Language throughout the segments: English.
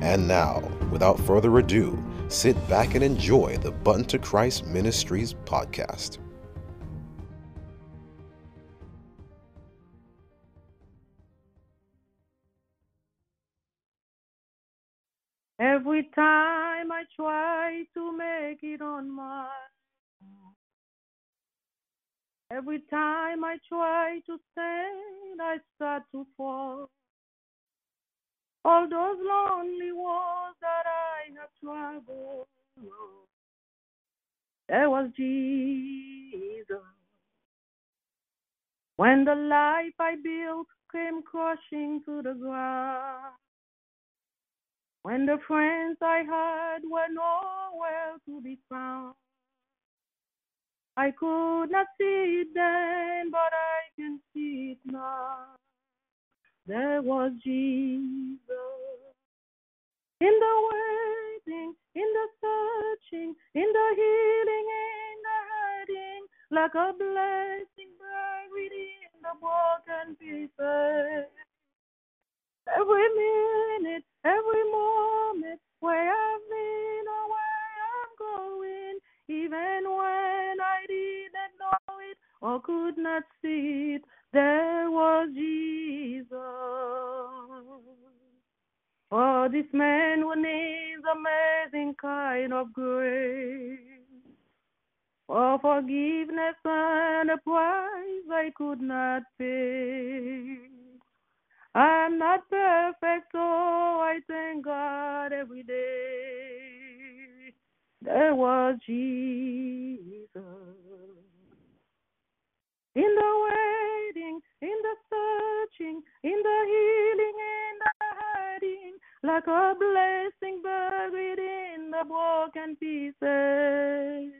And now, without further ado, sit back and enjoy the Button to Christ Ministries podcast. Every time I try to make it on my every time I try to stand, I start to fall. All those lonely walls that I have traveled, there was Jesus. When the life I built came crushing to the ground. When the friends I had were nowhere to be found, I could not see it then, but I can see it now. There was Jesus in the waiting, in the searching, in the healing, in the hiding, like a blessing buried in the broken pieces. Every minute, every moment, where I've been or where I'm going, even when I didn't know it or could not see it, this man who needs amazing kind of grace. For forgiveness and a price I could not pay. I'm not perfect, so I thank God every day. There was Jesus. In the waiting, in the searching, in the healing, in the hiding, like a blessing buried in the broken pieces.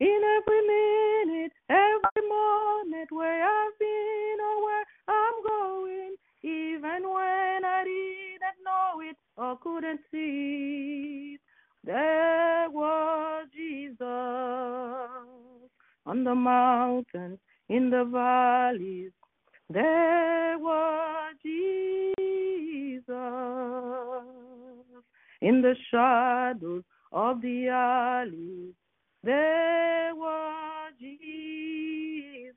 In every minute, every moment, where I've been or where I'm going, even when I didn't know it or couldn't see it, there was Jesus on the mountains, in the valleys. There was Jesus in the shadows of the alley. There was Jesus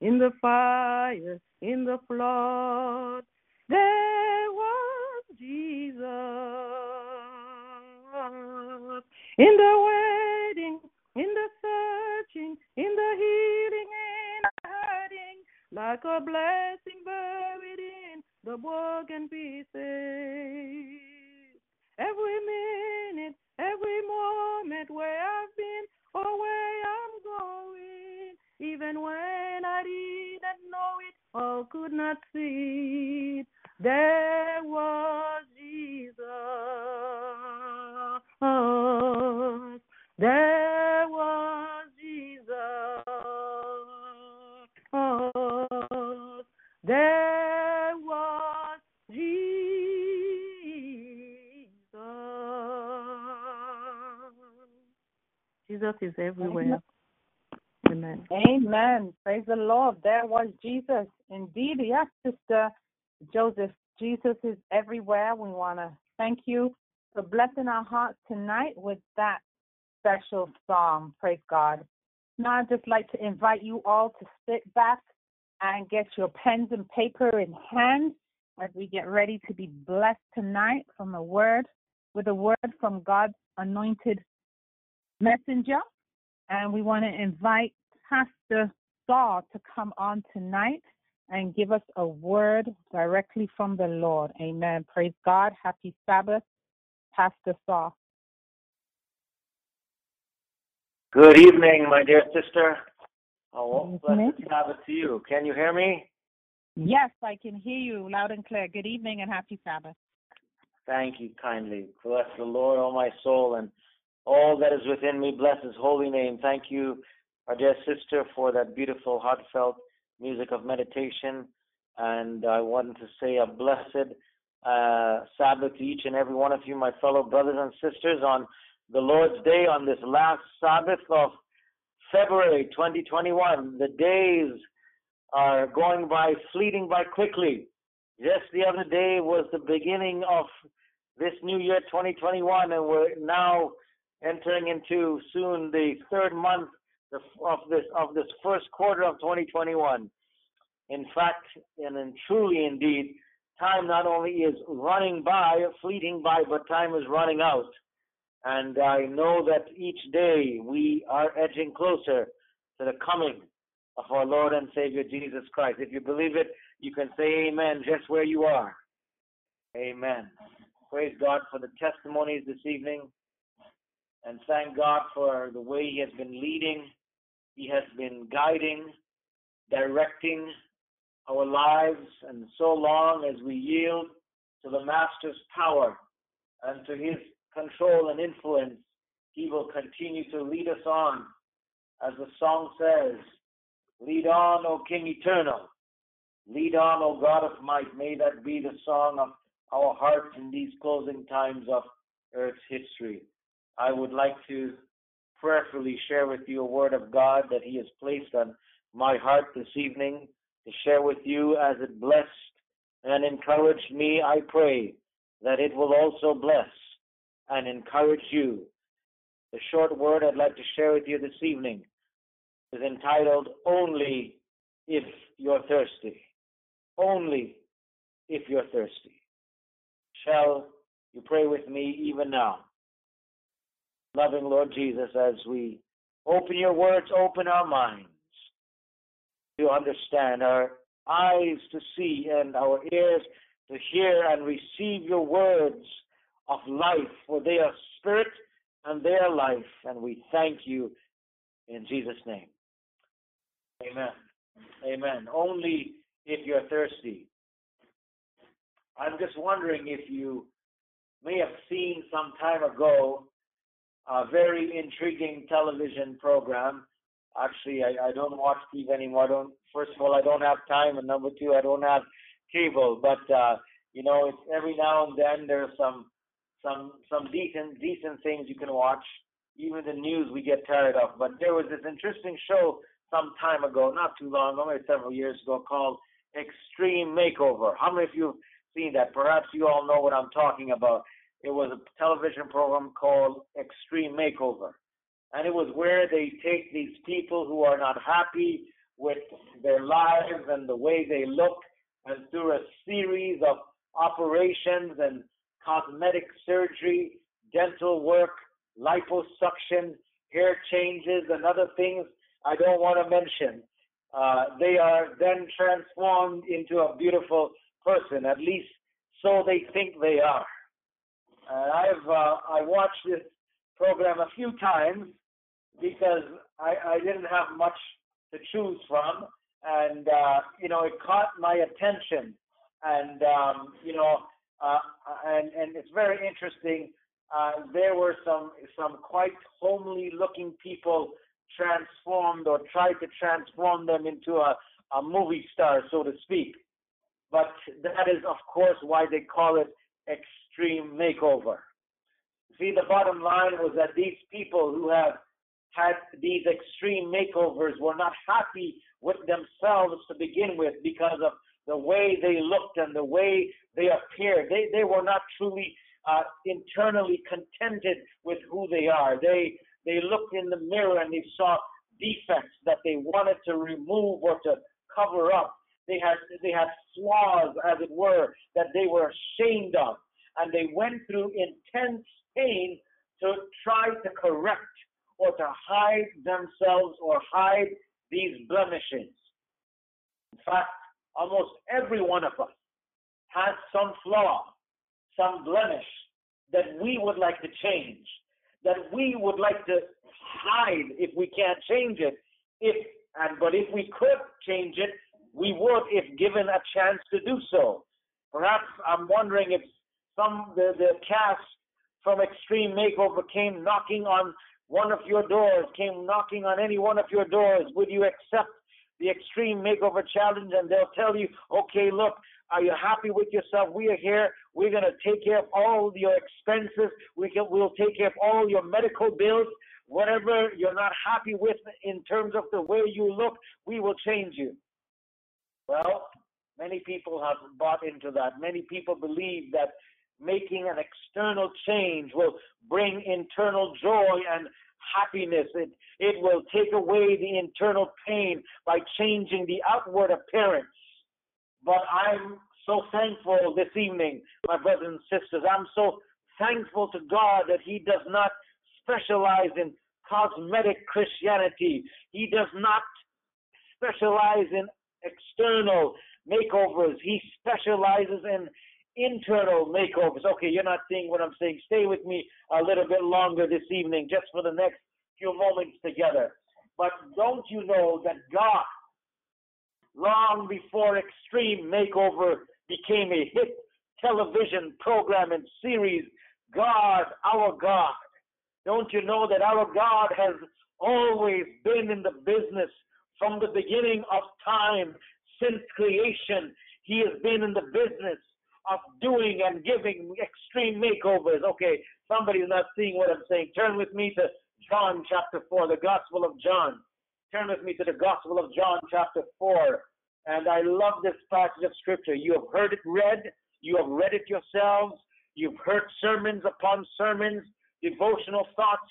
in the fire, in the flood. There was Jesus in the waiting, in the searching, in the healing, in the hiding, like a blessing the broken pieces. Every minute, every moment where I've been or where I'm going, even when I didn't know it or could not see it, there was Jesus. There Jesus. Is everywhere. Amen. Amen. Praise the Lord. There was Jesus. Indeed, yes, Sister Joseph. Jesus is everywhere. We want to thank you for blessing our hearts tonight with that special song. Praise God. Now, I'd just like to invite you all to sit back and get your pens and paper in hand as we get ready to be blessed tonight from a word, with a word from God's anointed messenger. And we want to invite Pastor Saw to come on tonight and give us a word directly from the Lord. Amen. Praise God. Happy Sabbath, Pastor Saw. Good evening, my dear sister. Oh, blessed Sabbath to you. Can you hear me? Yes, I can hear you loud and clear. Good evening and happy Sabbath. Thank you kindly. Bless the Lord, O my soul, and all that is within me. Bless his holy name. Thank you, our dear sister, for that beautiful, heartfelt music of meditation. And I want to say a blessed uh, Sabbath to each and every one of you, my fellow brothers and sisters, on the Lord's Day, on this last Sabbath of February 2021. The days are going by, fleeting by quickly. Just the other day was the beginning of this new year 2021, and we're now entering into soon the third month of this of this first quarter of 2021. In fact, and in truly indeed, time not only is running by, fleeting by, but time is running out. And I know that each day we are edging closer to the coming of our Lord and Savior Jesus Christ. If you believe it, you can say amen just where you are. Amen. Praise God for the testimonies this evening. And thank God for the way He has been leading, He has been guiding, directing our lives. And so long as we yield to the Master's power and to His control and influence, He will continue to lead us on. As the song says, Lead on, O King eternal. Lead on, O God of might. May that be the song of our hearts in these closing times of Earth's history. I would like to prayerfully share with you a word of God that He has placed on my heart this evening to share with you as it blessed and encouraged me. I pray that it will also bless and encourage you. The short word I'd like to share with you this evening is entitled Only If You're Thirsty. Only if you're thirsty. Shall you pray with me even now? Loving Lord Jesus, as we open your words, open our minds to understand, our eyes to see, and our ears to hear and receive your words of life, for they are spirit and they are life. And we thank you in Jesus' name. Amen. Amen. Only if you're thirsty. I'm just wondering if you may have seen some time ago a very intriguing television program. Actually, I, I don't watch TV anymore. I don't. First of all, I don't have time, and number two, I don't have cable. But uh, you know, it's every now and then there's some some some decent decent things you can watch. Even the news we get tired of. But there was this interesting show some time ago, not too long maybe several years ago, called Extreme Makeover. How many of you have seen that? Perhaps you all know what I'm talking about. It was a television program called Extreme Makeover. And it was where they take these people who are not happy with their lives and the way they look, and through a series of operations and cosmetic surgery, dental work, liposuction, hair changes, and other things I don't want to mention, uh, they are then transformed into a beautiful person. At least so they think they are. I've uh, I watched this program a few times because I, I didn't have much to choose from, and uh, you know it caught my attention, and um, you know, uh, and and it's very interesting. There were some some quite homely looking people transformed or tried to transform them into a, a movie star, so to speak. But that is, of course, why they call it extreme makeover. See, the bottom line was that these people who have had these extreme makeovers were not happy with themselves to begin with because of the way they looked and the way they appeared. They, they were not truly uh, internally contented with who they are. They they looked in the mirror and they saw defects that they wanted to remove or to cover up. They had they had flaws, as it were, that they were ashamed of, and they went through intense pain to try to correct or to hide themselves or hide these blemishes. In fact, almost every one of us has some flaw, some blemish that we would like to change that we would like to hide if we can't change it. If and but if we could change it, we would if given a chance to do so. Perhaps I'm wondering if some the, the cast from Extreme Makeover came knocking on one of your doors, came knocking on any one of your doors, would you accept the Extreme Makeover Challenge? And they'll tell you, okay, look, are you happy with yourself? We are here. We're going to take care of all your expenses. We can, we'll take care of all your medical bills. Whatever you're not happy with in terms of the way you look, we will change you. Well, many people have bought into that. Many people believe that making an external change will bring internal joy and happiness. It, it will take away the internal pain by changing the outward appearance. But I'm so thankful this evening, my brothers and sisters. I'm so thankful to God that He does not specialize in cosmetic Christianity. He does not specialize in external makeovers. He specializes in internal makeovers. Okay, you're not seeing what I'm saying. Stay with me a little bit longer this evening, just for the next few moments together. But don't you know that God, long before Extreme Makeover became a hit television program and series, God, our God, don't you know that our God has always been in the business from the beginning of time since creation? He has been in the business of doing and giving extreme makeovers. Okay, somebody's not seeing what I'm saying. Turn with me to John chapter 4, the Gospel of John. Turn with me to the Gospel of John chapter 4. And I love this passage of Scripture. You have heard it read, you have read it yourselves, you've heard sermons upon sermons, devotional thoughts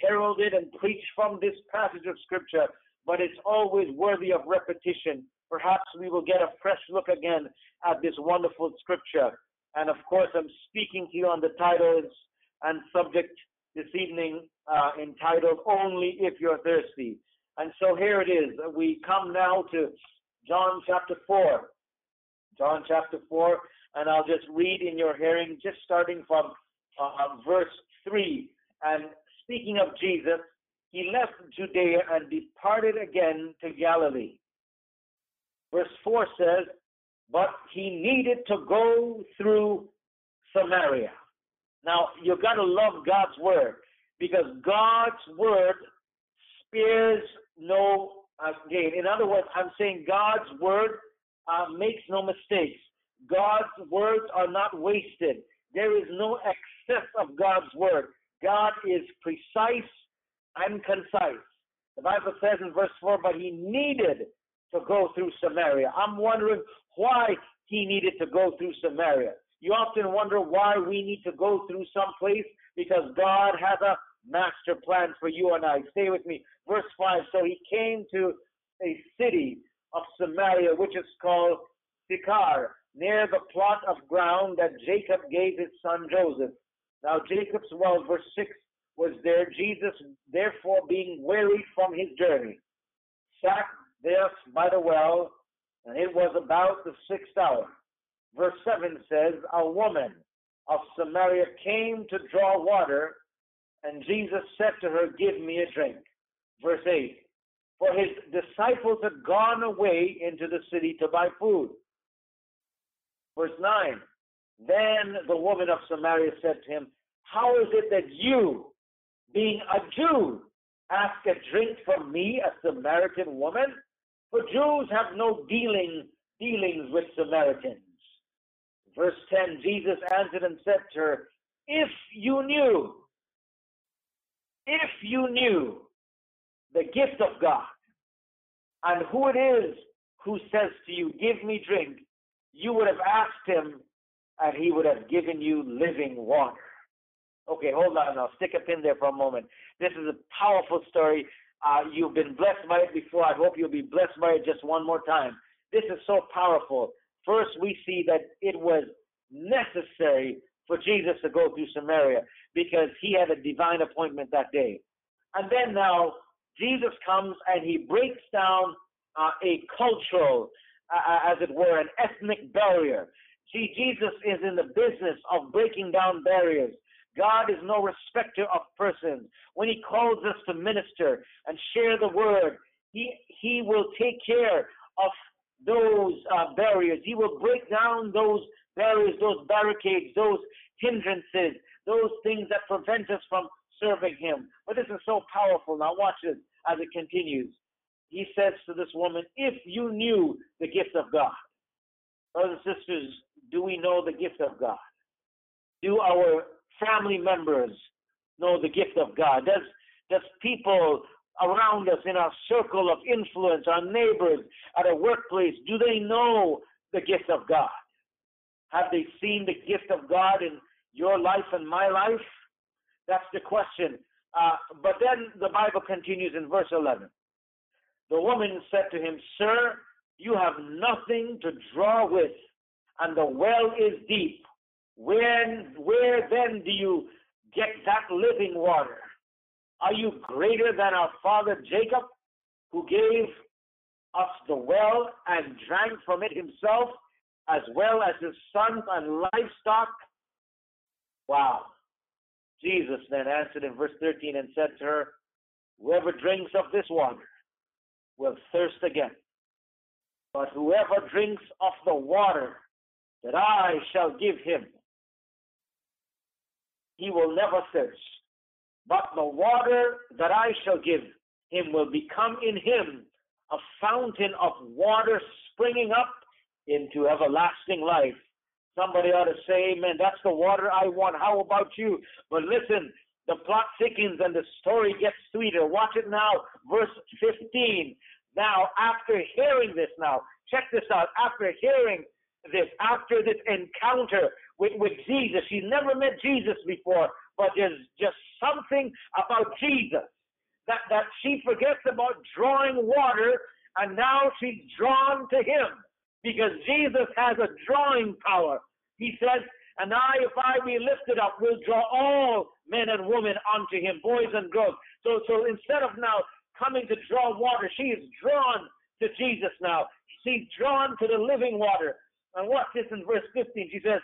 heralded and preached from this passage of Scripture, but it's always worthy of repetition. Perhaps we will get a fresh look again at this wonderful Scripture. And of course, I'm speaking to you on the title and subject this evening uh, entitled Only If You're Thirsty. And so here it is. We come now to John chapter 4. John chapter 4, and I'll just read in your hearing, just starting from uh, verse 3. And speaking of Jesus, he left Judea and departed again to Galilee. Verse 4 says, But he needed to go through Samaria. Now, you've got to love God's word because God's word spares no gain. In other words, I'm saying God's word uh, makes no mistakes. God's words are not wasted. There is no excess of God's word. God is precise and concise. The Bible says in verse 4, but he needed to go through Samaria. I'm wondering why he needed to go through Samaria. You often wonder why we need to go through some place because God has a master plan for you and I. Stay with me. Verse 5 So he came to a city of Samaria, which is called Sychar, near the plot of ground that Jacob gave his son Joseph. Now Jacob's well, verse 6, was there. Jesus, therefore, being weary from his journey, sat there by the well, and it was about the sixth hour. Verse 7 says, A woman of Samaria came to draw water, and Jesus said to her, Give me a drink. Verse 8, For his disciples had gone away into the city to buy food. Verse 9 Then the woman of Samaria said to him, How is it that you, being a Jew, ask a drink from me, a Samaritan woman? For Jews have no dealing dealings with Samaritans. Verse 10 Jesus answered and said to her, If you knew, if you knew the gift of God and who it is who says to you, Give me drink, you would have asked him and he would have given you living water. Okay, hold on I'll Stick a pin there for a moment. This is a powerful story. Uh, you've been blessed by it before. I hope you'll be blessed by it just one more time. This is so powerful. First, we see that it was necessary for Jesus to go through Samaria because he had a divine appointment that day. And then now, Jesus comes and he breaks down uh, a cultural uh, as it were, an ethnic barrier. See, Jesus is in the business of breaking down barriers. God is no respecter of persons. When He calls us to minister and share the word, He, he will take care of those uh, barriers. He will break down those barriers, those barricades, those hindrances, those things that prevent us from serving Him. But this is so powerful. Now, watch this as it continues. He says to this woman, If you knew the gift of God, brothers and sisters, do we know the gift of God? Do our family members know the gift of God? Does does people around us in our circle of influence, our neighbors at a workplace, do they know the gift of God? Have they seen the gift of God in your life and my life? That's the question. Uh, but then the Bible continues in verse 11. The woman said to him, Sir, you have nothing to draw with, and the well is deep. Where, where then do you get that living water? Are you greater than our father Jacob, who gave us the well and drank from it himself, as well as his sons and livestock? Wow. Jesus then answered in verse 13 and said to her, Whoever drinks of this water will thirst again. But whoever drinks of the water that I shall give him, he will never thirst. But the water that I shall give him will become in him a fountain of water springing up into everlasting life. Somebody ought to say, Amen. That's the water I want. How about you? But listen, the plot thickens and the story gets sweeter. Watch it now, verse 15. Now, after hearing this, now, check this out. After hearing this, after this encounter with, with Jesus, she never met Jesus before, but there's just something about Jesus that, that she forgets about drawing water, and now she's drawn to him because Jesus has a drawing power. He says, And I, if I be lifted up, will draw all men and women unto him, boys and girls. So, so instead of now coming to draw water, she is drawn to Jesus now. She's drawn to the living water. And watch this in verse 15. She says,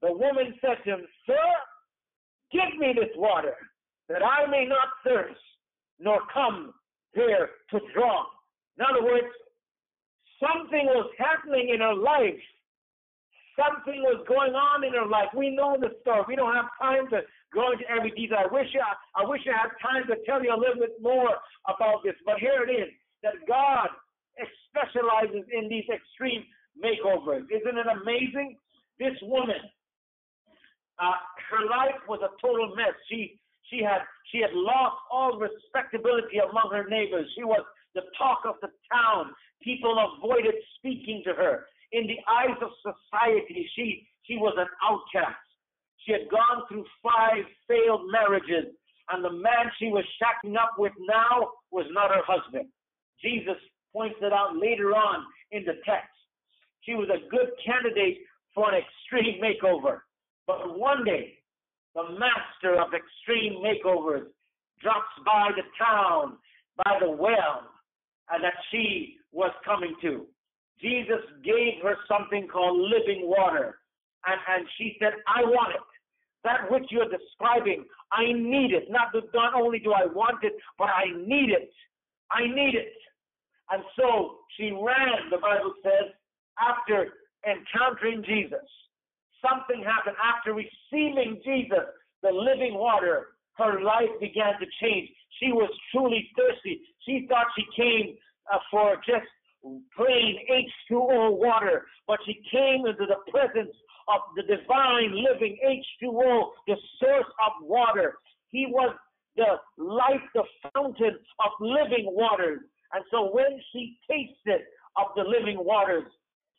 The woman said to him, Sir, give me this water, that I may not thirst, nor come here to draw. In other words, something was happening in her life. Something was going on in her life. We know the story. We don't have time to go into every detail. I wish I, I wish I had time to tell you a little bit more about this, but here it is that God specializes in these extreme makeovers. Isn't it amazing? This woman, uh, her life was a total mess. She she had she had lost all respectability among her neighbors. She was the talk of the town. People avoided speaking to her. In the eyes of society, she she was an outcast. She had gone through five failed marriages, and the man she was shacking up with now was not her husband. Jesus points it out later on in the text. She was a good candidate for an extreme makeover. But one day, the master of extreme makeovers drops by the town, by the well, and that she was coming to. Jesus gave her something called living water. And, and she said, I want it. That which you're describing, I need it. Not, not only do I want it, but I need it. I need it. And so she ran, the Bible says, after encountering Jesus something happened after receiving Jesus, the living water. Her life began to change. She was truly thirsty. She thought she came uh, for just plain H2O water, but she came into the presence of the divine living H2O, the source of water. He was the life, the fountain of living waters. And so when she tasted of the living waters,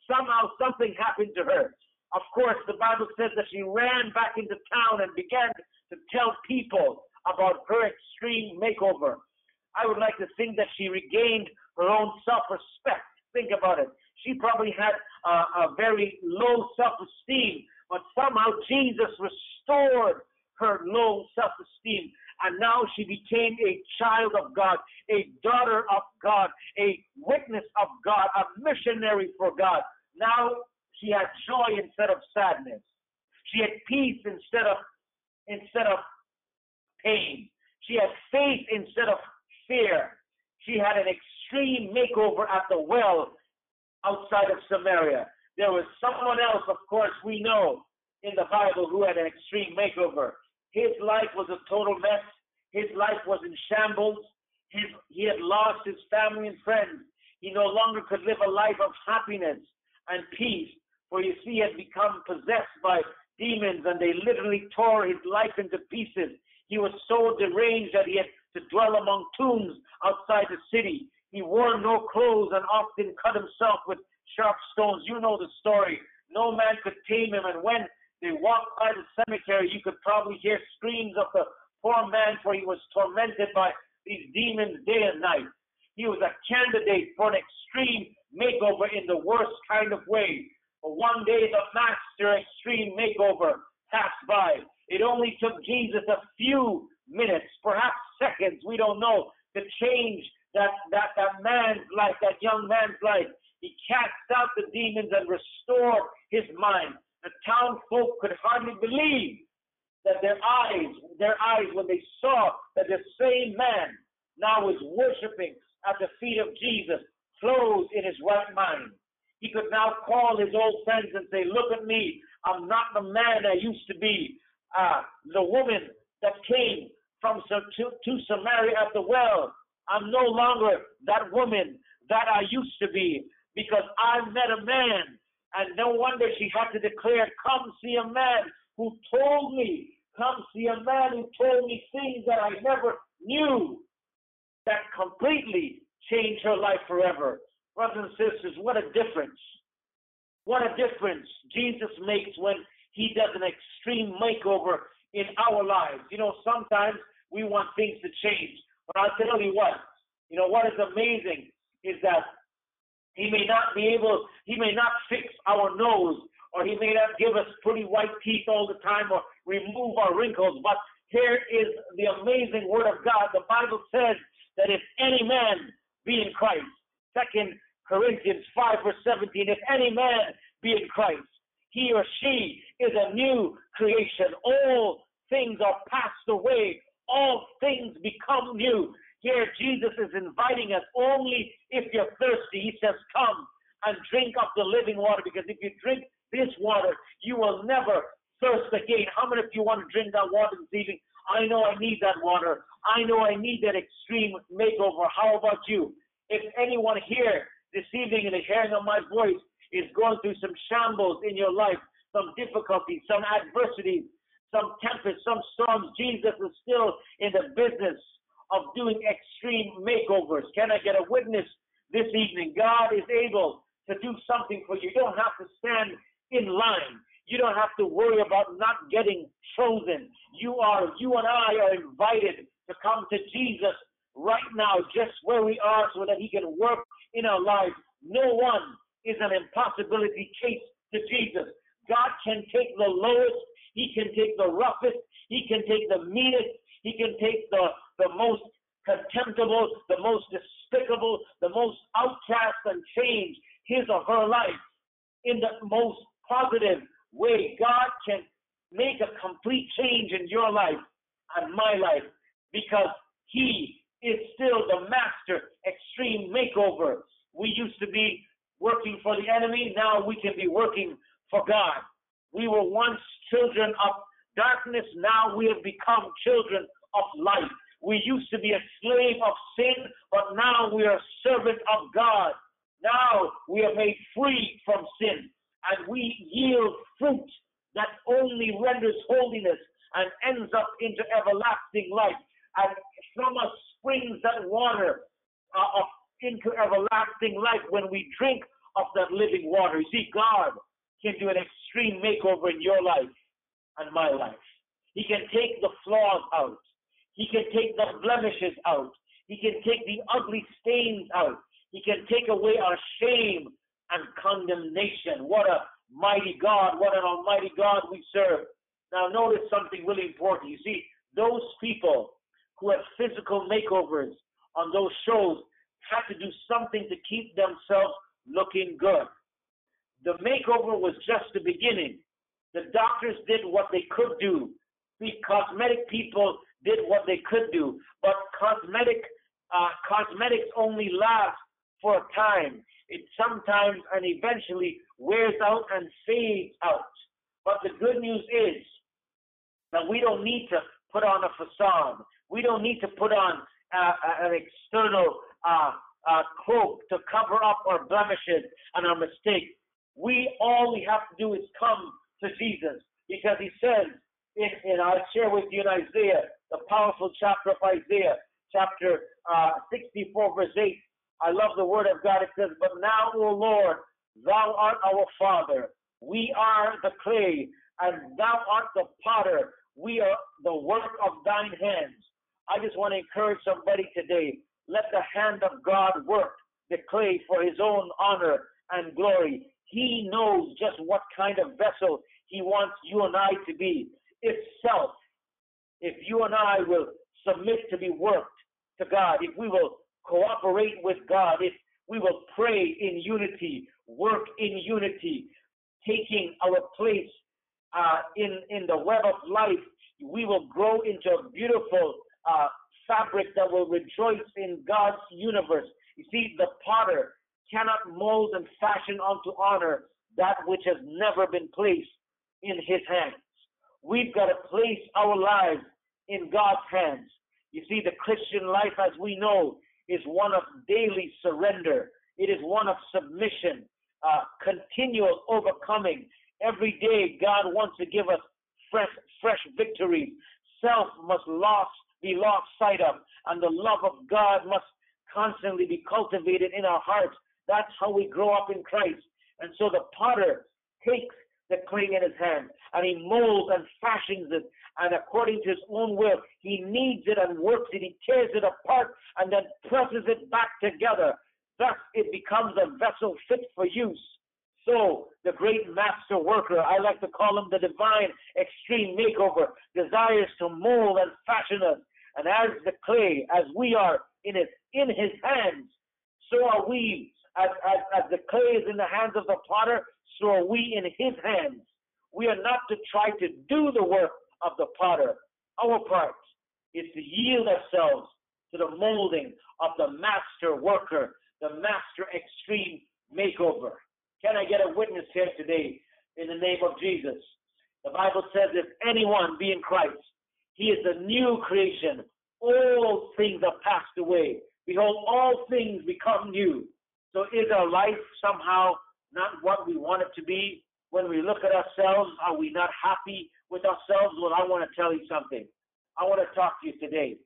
somehow something happened to her. Of course, the Bible says that she ran back into town and began to tell people about her extreme makeover. I would like to think that she regained her own self respect. Think about it. She probably had a, a very low self esteem, but somehow Jesus restored her low self esteem. And now she became a child of God, a daughter of God, a witness of God, a missionary for God. Now she had joy instead of sadness. She had peace instead of instead of pain. She had faith instead of fear. She had an extreme makeover at the well outside of Samaria. There was someone else, of course, we know in the Bible who had an extreme makeover. His life was a total mess. His life was in shambles. His, he had lost his family and friends. He no longer could live a life of happiness and peace, for you see, he had become possessed by demons and they literally tore his life into pieces. He was so deranged that he had to dwell among tombs outside the city. He wore no clothes and often cut himself with sharp stones. You know the story. No man could tame him, and when they walked by the cemetery, you could probably hear screams of the poor man, for he was tormented by these demons day and night. He was a candidate for an extreme makeover in the worst kind of way. But one day the master extreme makeover passed by. It only took Jesus a few minutes, perhaps seconds, we don't know, to change that, that, that man's life, that young man's life. He cast out the demons and restored his mind. The town folk could hardly believe that their eyes, their eyes, when they saw that the same man now was worshiping at the feet of Jesus, clothed in his right mind. He could now call his old friends and say, Look at me. I'm not the man I used to be. Uh, the woman that came from to, to Samaria at the well, I'm no longer that woman that I used to be because I met a man. And no wonder she had to declare, Come see a man who told me, come see a man who told me things that I never knew that completely changed her life forever. Brothers and sisters, what a difference. What a difference Jesus makes when he does an extreme makeover in our lives. You know, sometimes we want things to change. But I'll tell you what, you know, what is amazing is that he may not be able, he may not fix our nose, or he may not give us pretty white teeth all the time, or remove our wrinkles, but here is the amazing word of God. The Bible says that if any man be in Christ, Second Corinthians 5 verse 17, if any man be in Christ, he or she is a new creation. All things are passed away. All things become new. Here, Jesus is inviting us only if you're thirsty. He says, Come and drink of the living water, because if you drink this water, you will never thirst again. How many of you want to drink that water this evening? I know I need that water. I know I need that extreme makeover. How about you? If anyone here this evening in the hearing of my voice is going through some shambles in your life, some difficulties, some adversities, some tempests, some storms, Jesus is still in the business of doing extreme makeovers. Can I get a witness this evening? God is able to do something for you. You don't have to stand in line. You don't have to worry about not getting chosen. You are, you and I are invited to come to Jesus right now, just where we are, so that He can work in our lives. No one is an impossibility case to Jesus. God can take the lowest, He can take the roughest, He can take the meanest, He can take the, the most contemptible, the most despicable, the most outcast, and change his or her life in the most positive way. God can make a complete change in your life and my life because He is still the master extreme makeover. We used to be working for the enemy, now we can be working for God. We were once children of darkness, now we have become children of light. We used to be a slave of sin, but now we are a servant of God. Now we are made free from sin and we yield fruit that only renders holiness and ends up into everlasting life. That water uh, of, into everlasting life when we drink of that living water. You see, God can do an extreme makeover in your life and my life. He can take the flaws out. He can take the blemishes out. He can take the ugly stains out. He can take away our shame and condemnation. What a mighty God, what an almighty God we serve. Now, notice something really important. You see, those people who have physical makeovers on those shows had to do something to keep themselves looking good. The makeover was just the beginning. The doctors did what they could do. The cosmetic people did what they could do. But cosmetic uh, cosmetics only last for a time. It sometimes and eventually wears out and fades out. But the good news is that we don't need to put on a facade. We don't need to put on uh, an external uh, uh, cloak to cover up our blemishes and our mistakes. We all we have to do is come to Jesus because He says, in, in I'll share with you in Isaiah, the powerful chapter of Isaiah, chapter uh, 64, verse 8. I love the word of God. It says, But now, O Lord, thou art our Father. We are the clay, and thou art the potter. We are the work of thine hands. I just want to encourage somebody today. Let the hand of God work the clay for his own honor and glory. He knows just what kind of vessel he wants you and I to be. If self, if you and I will submit to be worked to God, if we will cooperate with God, if we will pray in unity, work in unity, taking our place uh, in in the web of life, we will grow into a beautiful uh, fabric that will rejoice in God's universe. You see, the potter cannot mold and fashion unto honor that which has never been placed in his hands. We've got to place our lives in God's hands. You see, the Christian life, as we know, is one of daily surrender. It is one of submission, uh, continual overcoming. Every day, God wants to give us fresh, fresh victories. Self must lost, be lost sight of, and the love of God must constantly be cultivated in our hearts. That's how we grow up in Christ. And so the potter takes the clay in his hand and he molds and fashions it. And according to his own will, he kneads it and works it. He tears it apart and then presses it back together. Thus, it becomes a vessel fit for use. So, the great master worker, I like to call him the divine extreme makeover, desires to mold and fashion us. And as the clay, as we are in his, in his hands, so are we. As, as, as the clay is in the hands of the potter, so are we in his hands. We are not to try to do the work of the potter. Our part is to yield ourselves to the molding of the master worker, the master extreme makeover. Can I get a witness here today in the name of Jesus? The Bible says if anyone be in Christ, he is a new creation. All things are passed away. Behold, all things become new. So is our life somehow not what we want it to be? When we look at ourselves, are we not happy with ourselves? Well, I want to tell you something. I want to talk to you today.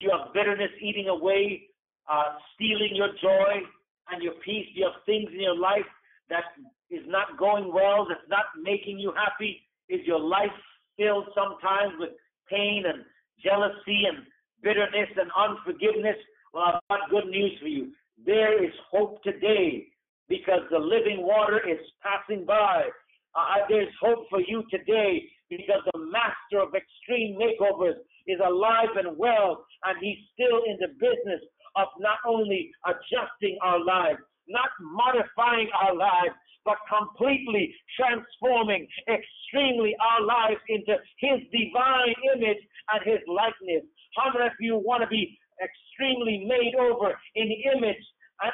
You have bitterness eating away, uh, stealing your joy and your peace. You have things in your life that is not going well, that's not making you happy. Is your life filled sometimes with pain and jealousy and bitterness and unforgiveness? Well, I've got good news for you. There is hope today because the living water is passing by. Uh, there's hope for you today because the master of extreme makeovers is alive and well, and he's still in the business of not only adjusting our lives, not modifying our lives, but completely transforming extremely our lives into his divine image and his likeness. How many of you want to be extremely made over in the image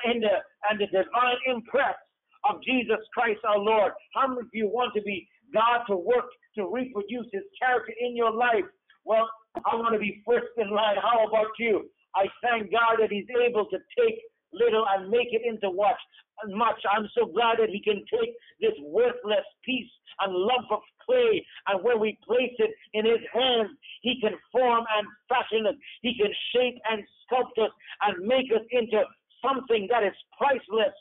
and the, and the divine impress of Jesus Christ our Lord. How many of you want to be God to work to reproduce his character in your life? Well, I want to be first in line. How about you? I thank God that he's able to take little and make it into what? Much. I'm so glad that he can take this worthless piece and lump of clay, and when we place it in his hands, he can form and fashion us. He can shape and sculpt us and make us into something that is priceless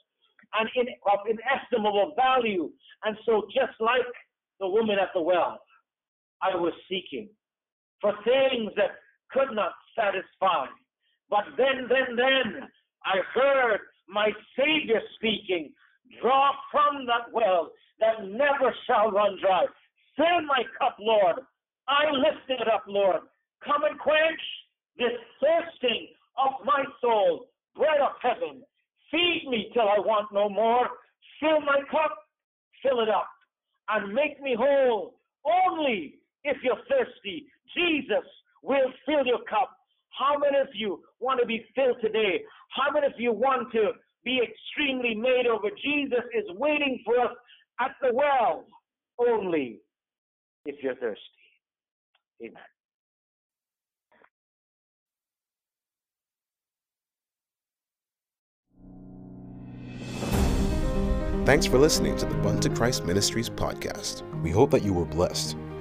and in, of inestimable value. And so, just like the woman at the well, I was seeking for things that could not satisfy. But then, then, then, I heard my Savior speaking, Draw from that well that never shall run dry. Fill my cup, Lord. I lift it up, Lord. Come and quench this thirsting of my soul bread of heaven. Feed me till I want no more. Fill my cup, fill it up, and make me whole. Only if you're thirsty, Jesus will fill your cup. How many of you want to be filled today? How many of you want to be extremely made over? Jesus is waiting for us at the well only if you're thirsty. Amen. Thanks for listening to the Bunto Christ Ministries podcast. We hope that you were blessed.